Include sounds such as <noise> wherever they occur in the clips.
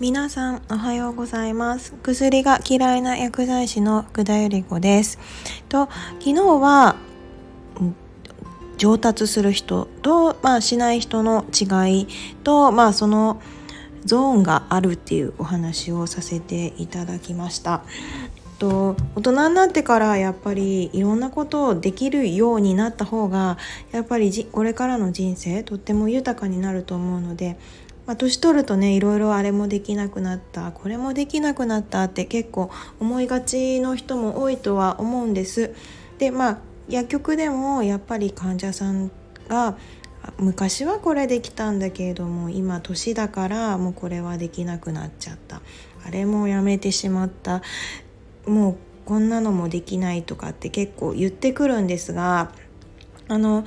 皆さんおはようございます。薬が嫌いな薬剤師の福田由里子です。と昨日は上達する人と、まあ、しない人の違いと、まあ、そのゾーンがあるっていうお話をさせていただきました。と大人になってからやっぱりいろんなことをできるようになった方がやっぱりこれからの人生とっても豊かになると思うのでまあ、年取るとねいろいろあれもできなくなったこれもできなくなったって結構思いがちの人も多いとは思うんです。でまあ薬局でもやっぱり患者さんが昔はこれできたんだけれども今年だからもうこれはできなくなっちゃったあれもやめてしまったもうこんなのもできないとかって結構言ってくるんですがあの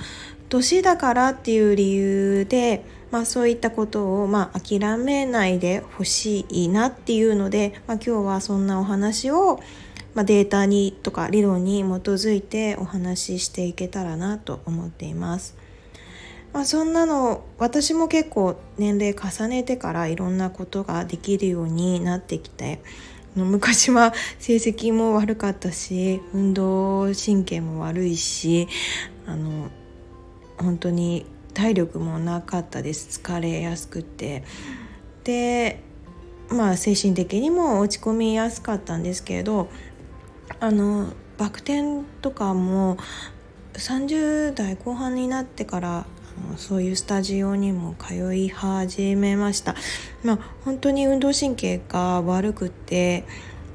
年だからっていう理由でまあ、そういったことを、まあ、諦めないでほしいなっていうので、まあ、今日はそんなお話を、まあ、データにとか理論に基づいてお話ししていけたらなと思っています。まあ、そんなの私も結構年齢重ねてからいろんなことができるようになってきて昔は <laughs> 成績も悪かったし運動神経も悪いしあの本当に体力もなかったです疲れやすくてでまあ精神的にも落ち込みやすかったんですけれどあのバク転とかも30代後半になってからそういうスタジオにも通い始めました。まあ、本当に運動神経が悪くて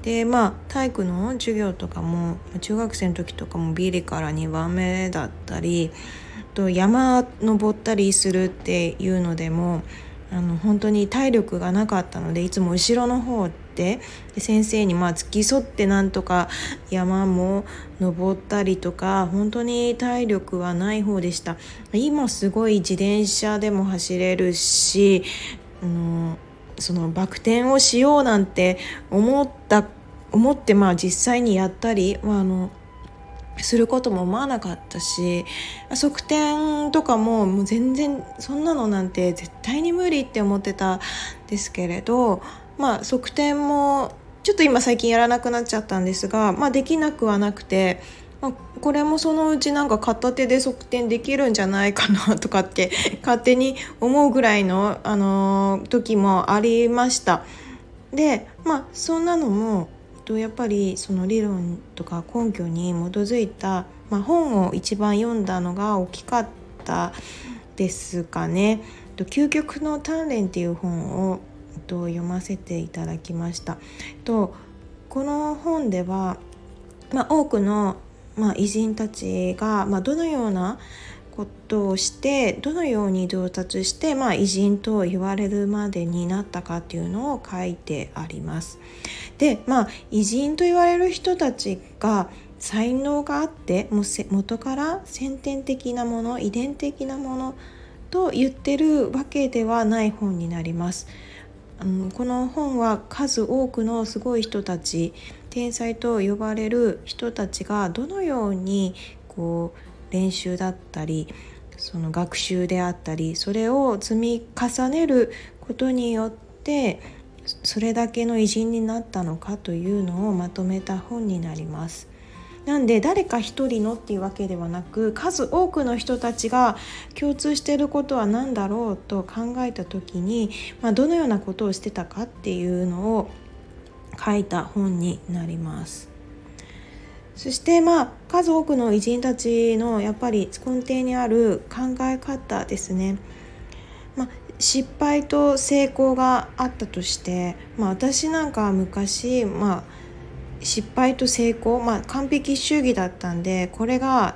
でまあ体育の授業とかも中学生の時とかもビリから2番目だったりと山登ったりするっていうのでもあの本当に体力がなかったのでいつも後ろの方でで先生にまあ付き添ってなんとか山も登ったりとか本当に体力はない方でした。今すごい自転車でも走れるしあのそのバク転をしようなんて思った思ってまあ実際にやったり、まあ、あのすることも思わなかったし側転とかももう全然そんなのなんて絶対に無理って思ってたんですけれどまあ側転もちょっと今最近やらなくなっちゃったんですが、まあ、できなくはなくて、まあ、これもそのうちなんか片手で側転できるんじゃないかなとかって勝手に思うぐらいの、あのー、時もありました。でまあそんなのもとやっぱりその理論とか根拠に基づいた、まあ、本を一番読んだのが大きかったですかね。と究極の鍛錬っていう本をと読ませていただきました。とこの本では、まあ、多くの、まあ、偉人たちが、まあ、どのようなことをしてどのように上達して、まあ、偉人と言われるまでになったかっていうのを書いてあります。でまあ偉人と言われる人たちが才能があってもう元から先天的なもの遺伝的なものと言ってるわけではない本になります。うん、この本は数多くのすごい人たち天才と呼ばれる人たちがどのようにこう練習だったりその学習であったりそれを積み重ねることによってそれだけの偉人になったのかというのをまとめた本になります。なんで誰か一人のっていうわけではなく数多くの人たちが共通していることは何だろうと考えた時に、まあ、どのようなことをしてたかっていうのを書いた本になります。そしてまあ数多くの偉人たちのやっぱり根底にある考え方ですね。まあ、失敗と成功があったとして、まあ、私なんか昔、まあ、失敗と成功、まあ、完璧主義だったんでこれが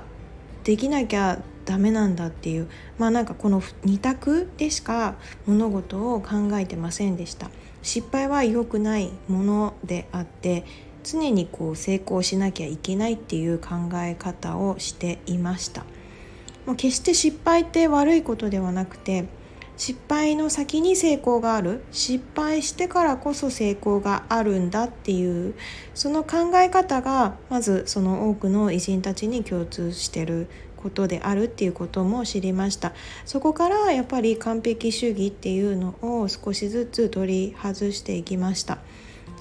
できなきゃダメなんだっていうまあなんかこの2択でしか物事を考えてませんでした失敗は良くないものであって常にこう成功しなきゃいけないっていう考え方をしていました。もう決して失敗って悪いことではなくて失敗の先に成功がある。失敗してからこそ成功があるんだっていうその考え方がまずその多くの偉人たちに共通してることであるっていうことも知りました。そこからやっぱり完璧主義っていうのを少しずつ取り外していきました。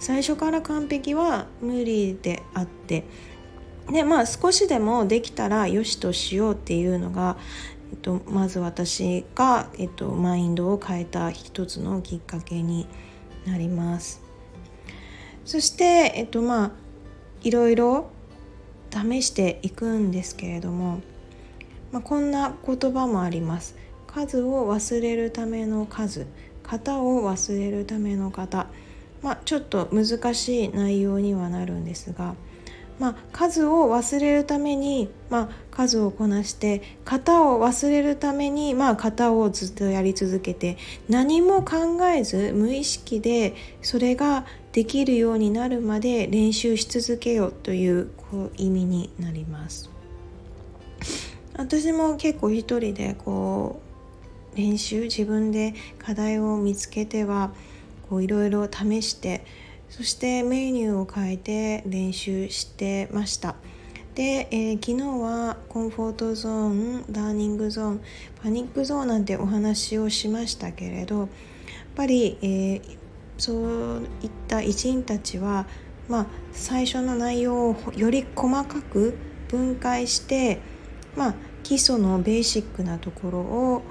最初から完璧は無理であって。でまあ少しでもできたらよしとしようっていうのが、えっと、まず私が、えっと、マインドを変えた一つのきっかけになります。そしてえっとまあいろいろ試していくんですけれども、まあ、こんな言葉もあります。数を忘れるための数型を忘れるための型。まあ、ちょっと難しい内容にはなるんですが、まあ、数を忘れるために、まあ、数をこなして型を忘れるために、まあ、型をずっとやり続けて何も考えず無意識でそれができるようになるまで練習し続けようというこう意味になります。私も結構一人でこう練習自分で課題を見つけてはいろいろ試してそしてメニューを変えて練習してました。で、えー、昨日はコンフォートゾーンラーニングゾーンパニックゾーンなんてお話をしましたけれどやっぱり、えー、そういった一員たちは、まあ、最初の内容をより細かく分解して、まあ、基礎のベーシックなところを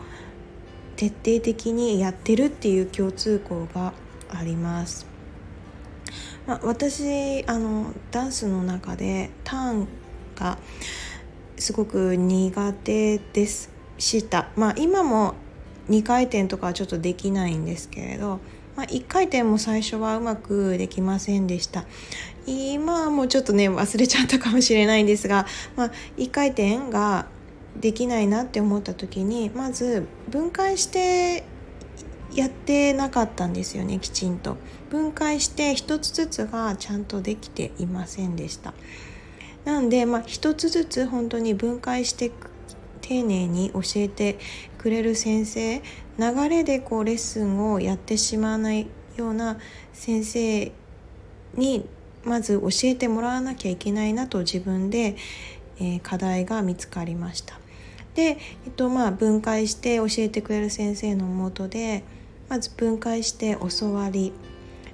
徹底的にやってるっていう共通項があります。まあ、私あのダンスの中でターンがすごく苦手でした、まあ、今も2回転とかはちょっとできないんですけれど、まあ、1回転も最初はうまくできませんでした今はもうちょっとね忘れちゃったかもしれないんですが、まあ、1回転ができないなって思った時にまず分解してやってなかったんですよねきちんと分解して一つずつがちゃんとできていませんでしたなんでまあ一つずつ本当に分解して丁寧に教えてくれる先生流れでこうレッスンをやってしまわないような先生にまず教えてもらわなきゃいけないなと自分で、えー、課題が見つかりました。で、えっとまあ、分解して教えてくれる先生のもとでまず分解して教わり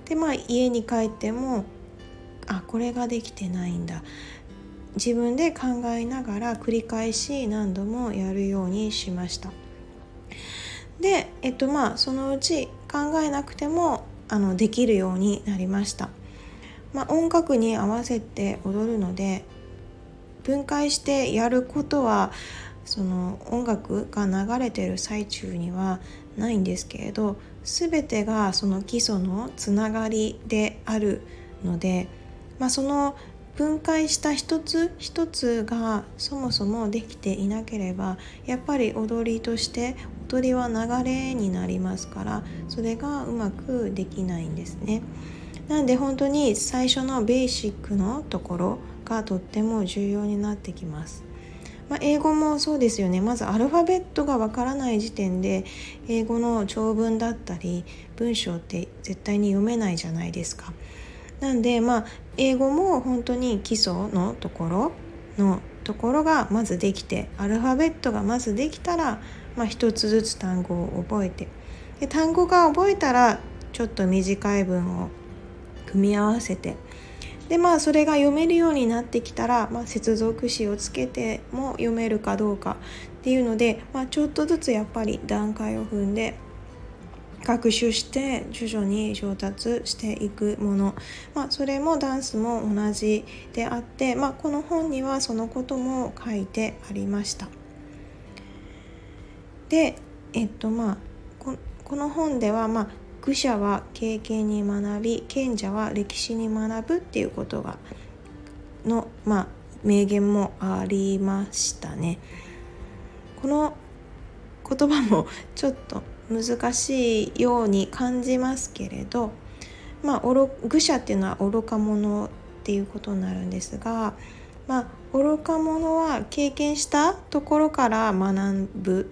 でまあ家に帰ってもあこれができてないんだ。自分で考えながら繰り返し何度もやるようにしました。でえっとまあそのうち考えなくてもあのできるようになりました、まあ、音楽に合わせて踊るので分解してやることはその音楽が流れてる最中にはないんですけれど全てがその基礎のつながりであるので、まあ、その分解した一つ一つがそもそもできていなければやっぱり踊りとして踊りは流れになりますからそれがうまくできないんですね。なんで本当に最初のベーシックのところがとっても重要になってきます。まあ、英語もそうですよねまずアルファベットがわからない時点で英語の長文だったり文章って絶対に読めないじゃないですか。なんでまあ英語も本当に基礎のところのところがまずできてアルファベットがまずできたら、まあ、一つずつ単語を覚えてで単語が覚えたらちょっと短い文を組み合わせてでまあそれが読めるようになってきたら、まあ、接続詞をつけても読めるかどうかっていうので、まあ、ちょっとずつやっぱり段階を踏んで学習して徐々に上達していくもの、まあ、それもダンスも同じであって、まあ、この本にはそのことも書いてありました。でえっとまあこの本では、まあ、愚者は経験に学び賢者は歴史に学ぶっていうことがの、まあ、名言もありましたね。この言葉もちょっと難しいように感じますけれど、まあ、愚者っていうのは愚か者っていうことになるんですが、まあ、愚か者は経験したところから学ぶ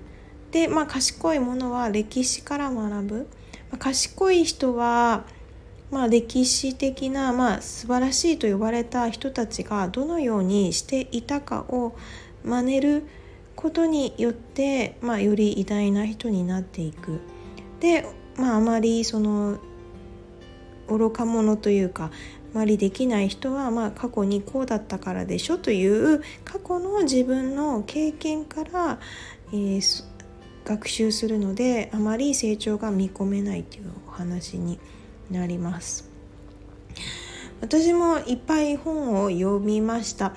で、まあ、賢い者は歴史から学ぶ賢い人は、まあ、歴史的な、まあ、素晴らしいと呼ばれた人たちがどのようにしていたかを真似ることによって、まあ、より偉大な人になっていく。で、まあ、あまりその愚か者というかあまりできない人は、まあ、過去にこうだったからでしょという過去の自分の経験から、えー、学習するのであまり成長が見込めないというお話になります。私もいっぱい本を読みました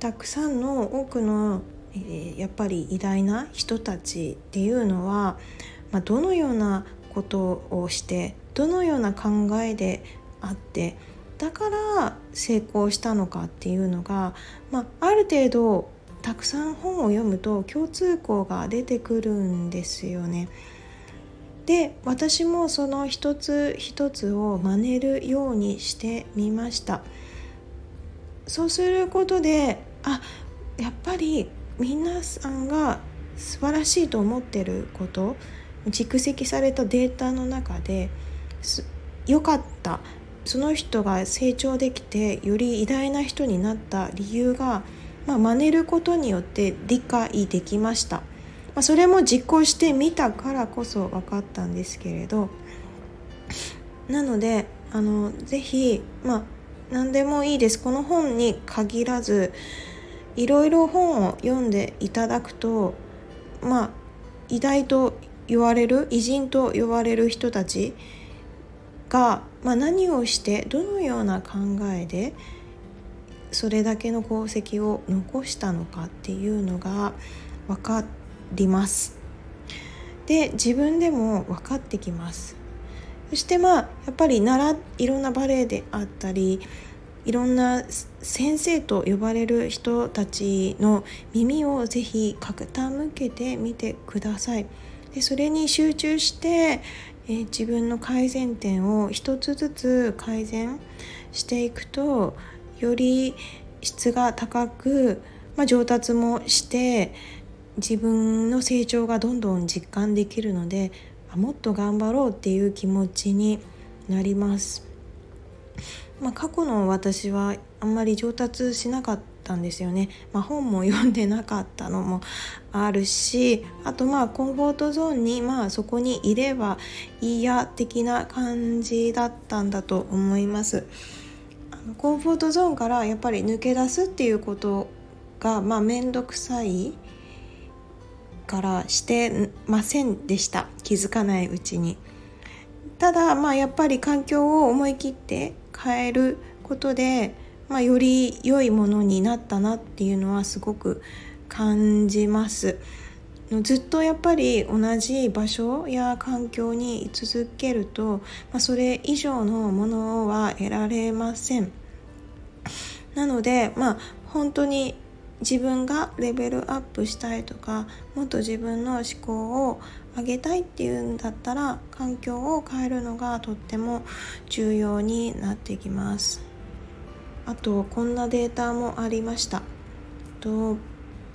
たくさんの多くの、えー、やっぱり偉大な人たちっていうのは、まあ、どのようなことをしてどのような考えであってだから成功したのかっていうのが、まあ、ある程度たくさん本を読むと共通項が出てくるんですよね。で私もその一つ一つを真似るようにしてみましたそうすることであやっぱり皆さんが素晴らしいと思ってること蓄積されたデータの中で良かったその人が成長できてより偉大な人になった理由が、まあ、真似ることによって理解できました、まあ、それも実行してみたからこそ分かったんですけれどなのであのぜひまあ何でもいいです。この本に限らずいろいろ本を読んでいただくとまあ偉大と言われる偉人と呼ばれる人たちが、まあ、何をしてどのような考えでそれだけの功績を残したのかっていうのが分かります。で自分でも分かってきます。そしてまあやっぱり習いろんなバレエであったりいろんな先生と呼ばれる人たちの耳をぜひ傾けてみてください。でそれに集中して、えー、自分の改善点を一つずつ改善していくとより質が高く、まあ、上達もして自分の成長がどんどん実感できるのでもっと頑張ろうっていう気持ちになります。まあ、過去の私はあんまり上達しなかったんですよね、まあ、本も読んでなかったのもあるしあとまあコンフォートゾーンにまあそこにいればいいや的な感じだったんだと思いますコンフォートゾーンからやっぱり抜け出すっていうことがまあ面倒くさいからしてませんでした気づかないうちにただまあやっぱり環境を思い切って変えることでまあ、より良いものになったなっていうのはすごく感じます。ずっとやっぱり同じ場所や環境に居続けると、まあ、それ以上のものは得られません。なのでまあ本当に自分がレベルアップしたいとかもっと自分の思考を上げたいっていうんだったら環境を変えるのがとっても重要になってきます。あとこんなデータもありましたと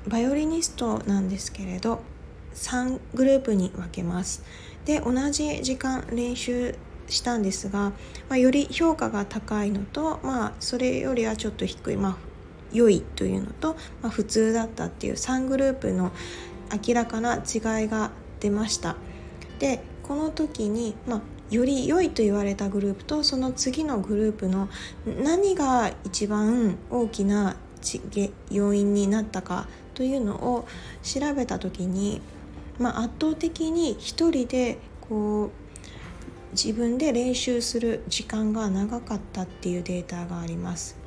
バイオリニストなんですけれど3グループに分けますで同じ時間練習したんですが、まあ、より評価が高いのと、まあ、それよりはちょっと低い、まあ、良いというのと、まあ、普通だったっていう3グループの明らかな違いが出ました。でこの時に、まあ、より良いと言われたグループとその次のグループの何が一番大きな要因になったかというのを調べた時に、まあ、圧倒的に一人でこう自分で練習する時間が長かったっていうデータがあります。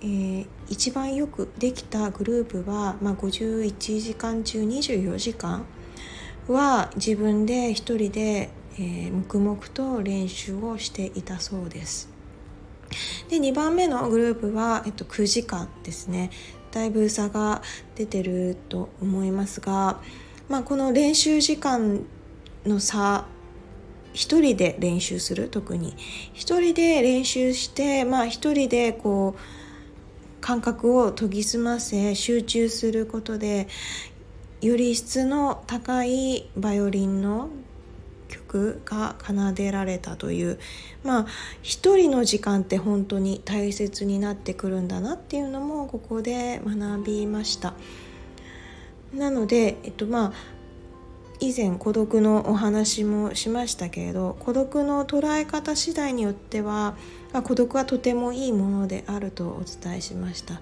えー、一番よくできたグループは、まあ、51時間中24時間は自分で一人で、えー、黙々と練習をしていたそうです。で2番目のグループは、えっと、9時間ですねだいぶ差が出てると思いますが、まあ、この練習時間の差一人で練習する特に。一人で練習してまあ一人でこう感覚を研ぎ澄ませ集中することでより質の高いバイオリンの曲が奏でられたという。まあ一人の時間って本当に大切になってくるんだなっていうのもここで学びました。なので、えっとまあ、以前孤独のお話もしましたけれど孤独の捉え方次第によっては、まあ、孤独はとてもいいものであるとお伝えしました。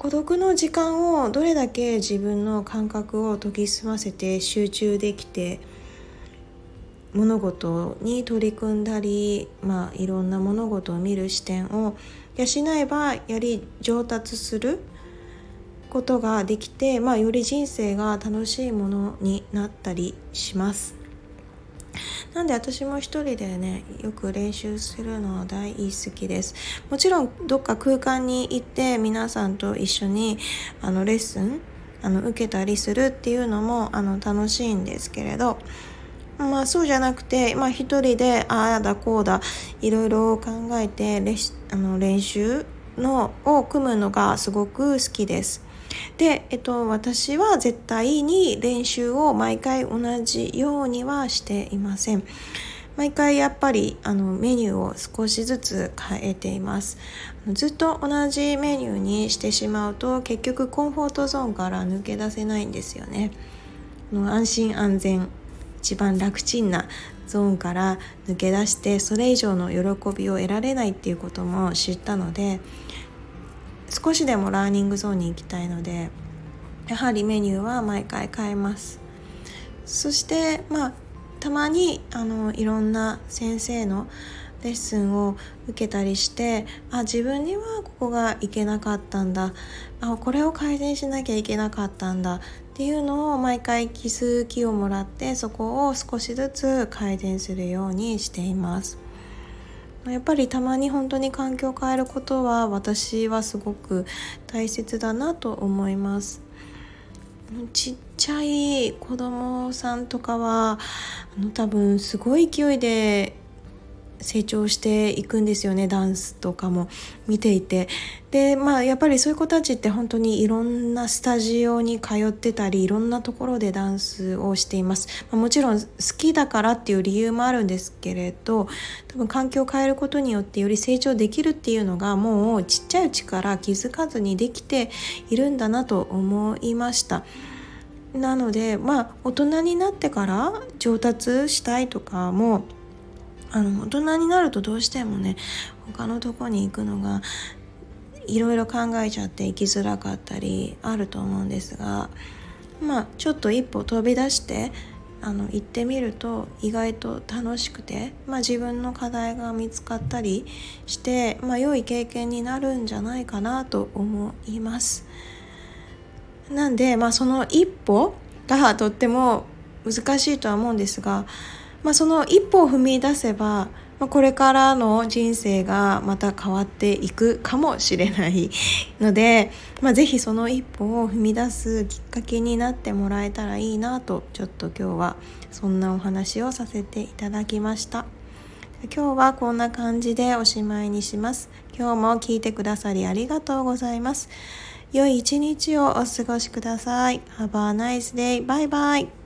孤独の時間をどれだけ自分の感覚を研ぎ澄ませて集中できて物事に取り組んだり、まあ、いろんな物事を見る視点を養えばやり上達することができて、まあ、より人生が楽しいものになったりします。なんで私も一人でねよく練習するのは大好きですもちろんどっか空間に行って皆さんと一緒にあのレッスンあの受けたりするっていうのもあの楽しいんですけれどまあそうじゃなくて、まあ、一人でああだこうだいろいろ考えてレあの練習のを組むのがすごく好きです。で、えっと、私は絶対に練習を毎回同じようにはしていません。毎回やっぱりあのメニューを少しずつ変えていますずっと同じメニューにしてしまうと結局コンフォートゾーンから抜け出せないんですよね安心安全一番楽ちんなゾーンから抜け出してそれ以上の喜びを得られないっていうことも知ったので少しでもラーニングゾーンに行きたいのでやはりメニューは毎回変えます。そしてまあたまにあのいろんな先生のレッスンを受けたりしてあ自分にはここがいけなかったんだ。あこれを改善しなきゃいけなかったんだ。っていうのを毎回気づきをもらってそこを少しずつ改善するようにしています。やっぱりたまに本当に環境を変えることは私はすごく大切だなと思います。ちっちゃい子供さんとかはあの多分すごい勢いで成長していくんですよねダンスとかも見ていてでまあやっぱりそういう子たちって本当にいろんなスタジオに通ってたりいろんなところでダンスをしています、ま、もちろん好きだからっていう理由もあるんですけれど多分環境を変えることによってより成長できるっていうのがもうちっちゃいうちから気づかずにできているんだなと思いました。なのでまあ大人になってから上達したいとかもあの大人になるとどうしてもね他のとこに行くのがいろいろ考えちゃって行きづらかったりあると思うんですがまあちょっと一歩飛び出してあの行ってみると意外と楽しくて、まあ、自分の課題が見つかったりして、まあ、良い経験になるんじゃないかなと思います。なんで、まあ、その一歩がとっても難しいとは思うんですがまあ、その一歩を踏み出せば、まあ、これからの人生がまた変わっていくかもしれないので、<laughs> まあ、ぜひその一歩を踏み出すきっかけになってもらえたらいいなとちょっと今日はそんなお話をさせていただきました。今日はこんな感じでおしまいにします。今日も聞いてくださりありがとうございます。良い一日をお過ごしください。Have a nice day. バイバイ。